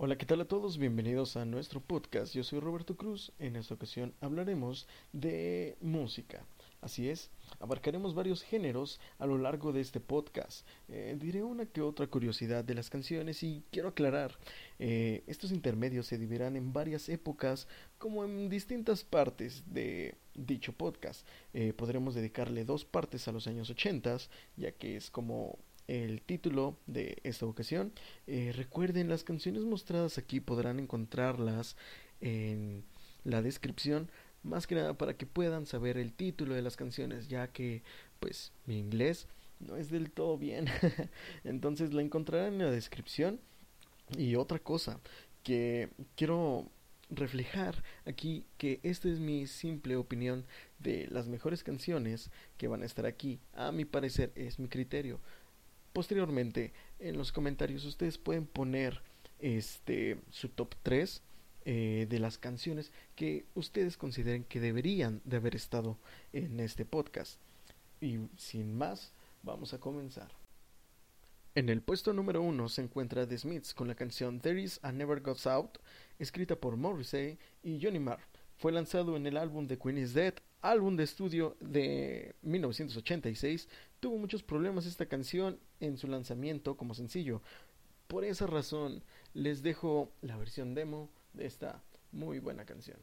Hola, ¿qué tal a todos? Bienvenidos a nuestro podcast. Yo soy Roberto Cruz. En esta ocasión hablaremos de música. Así es, abarcaremos varios géneros a lo largo de este podcast. Eh, diré una que otra curiosidad de las canciones y quiero aclarar, eh, estos intermedios se dividirán en varias épocas como en distintas partes de dicho podcast. Eh, podremos dedicarle dos partes a los años 80, ya que es como el título de esta ocasión. Eh, recuerden, las canciones mostradas aquí podrán encontrarlas en la descripción, más que nada para que puedan saber el título de las canciones, ya que pues mi inglés no es del todo bien. Entonces la encontrarán en la descripción. Y otra cosa que quiero reflejar aquí que esta es mi simple opinión de las mejores canciones que van a estar aquí. A mi parecer es mi criterio. Posteriormente, en los comentarios ustedes pueden poner este su top 3 eh, de las canciones que ustedes consideren que deberían de haber estado en este podcast. Y sin más, vamos a comenzar. En el puesto número 1 se encuentra The Smiths con la canción There Is a Never Goes Out, escrita por Morrissey y Johnny Marr. Fue lanzado en el álbum The Queen is Dead álbum de estudio de 1986, tuvo muchos problemas esta canción en su lanzamiento como sencillo. Por esa razón les dejo la versión demo de esta muy buena canción.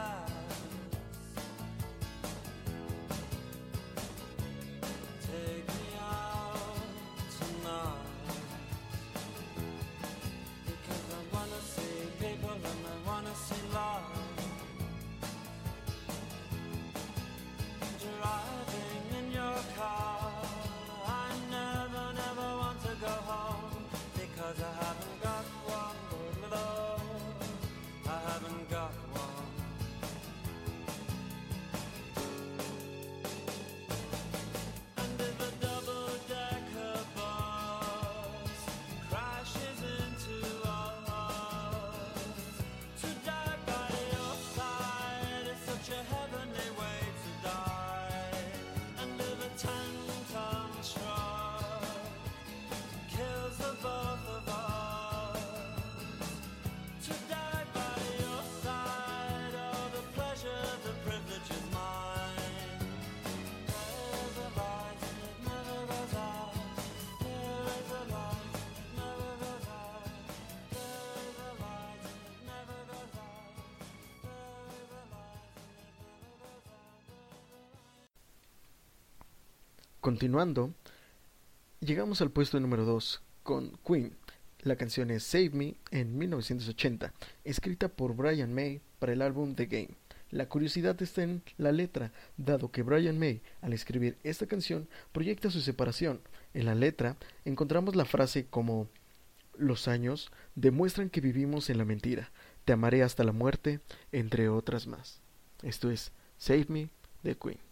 fly. Continuando, llegamos al puesto número 2 con Queen. La canción es Save Me en 1980, escrita por Brian May para el álbum The Game. La curiosidad está en la letra, dado que Brian May, al escribir esta canción, proyecta su separación. En la letra encontramos la frase como Los años demuestran que vivimos en la mentira, te amaré hasta la muerte, entre otras más. Esto es Save Me de Queen.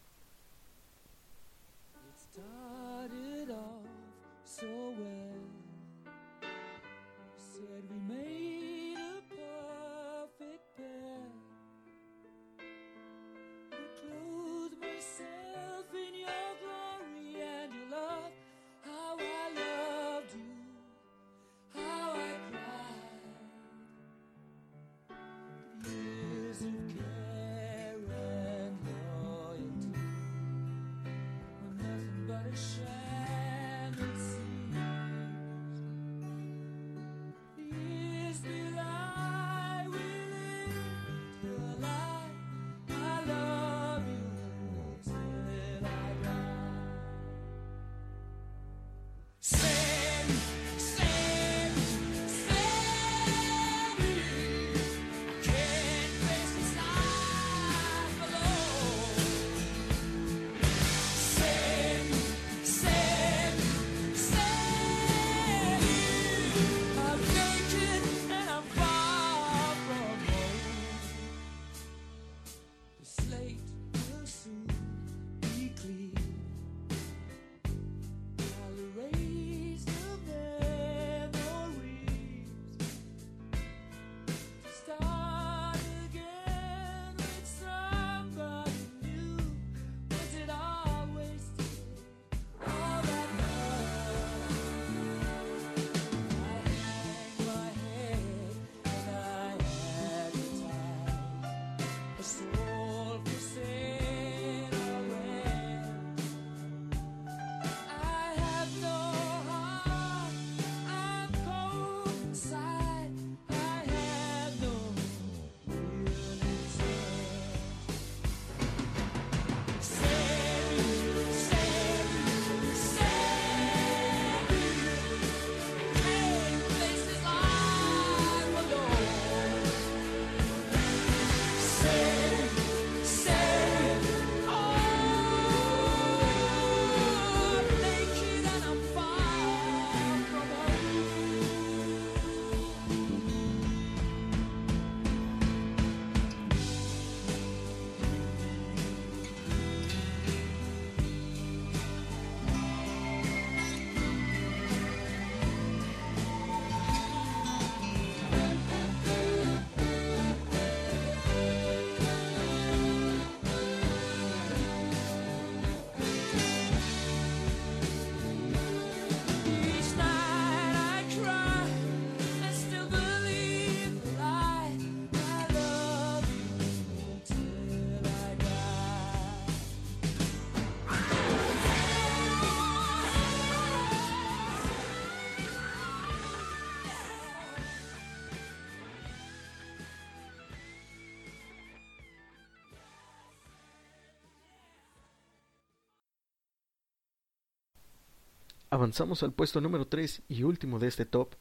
Avanzamos al puesto número 3 y último de este top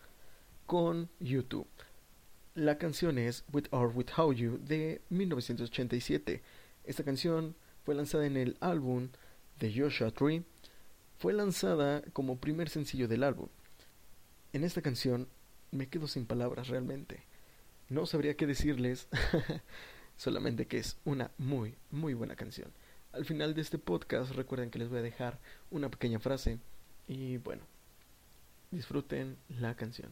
con YouTube. La canción es With or Without You de 1987. Esta canción fue lanzada en el álbum de Joshua Tree. Fue lanzada como primer sencillo del álbum. En esta canción me quedo sin palabras realmente. No sabría qué decirles, solamente que es una muy, muy buena canción. Al final de este podcast recuerden que les voy a dejar una pequeña frase y bueno, disfruten la canción.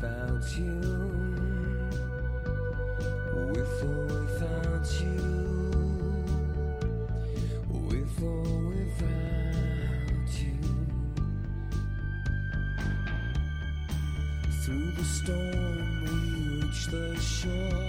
without you. With or without you. With or without you. Through the storm, we reach the shore.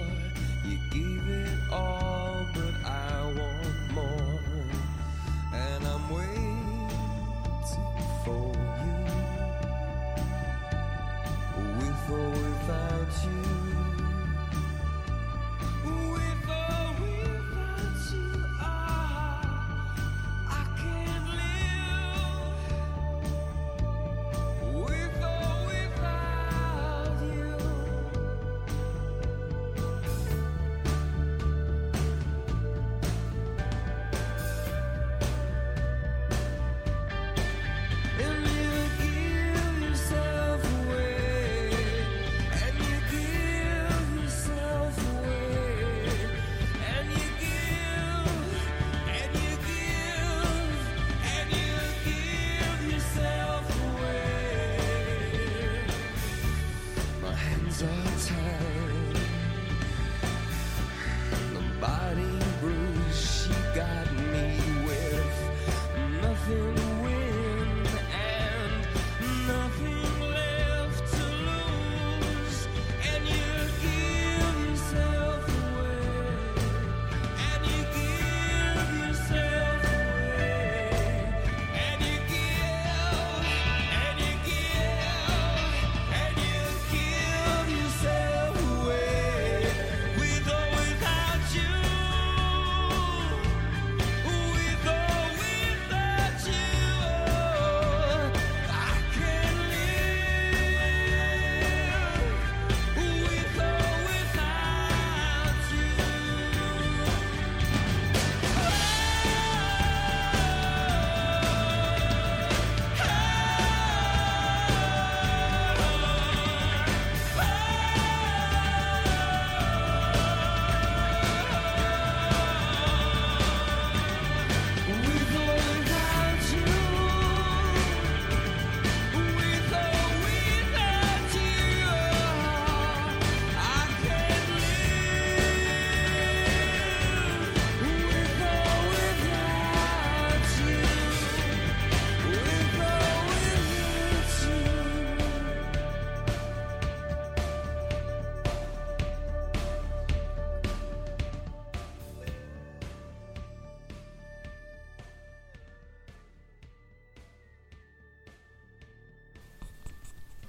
the time.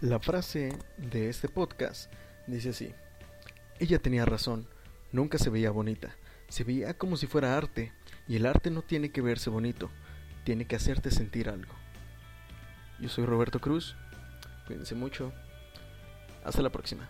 La frase de este podcast dice así, ella tenía razón, nunca se veía bonita, se veía como si fuera arte, y el arte no tiene que verse bonito, tiene que hacerte sentir algo. Yo soy Roberto Cruz, cuídense mucho, hasta la próxima.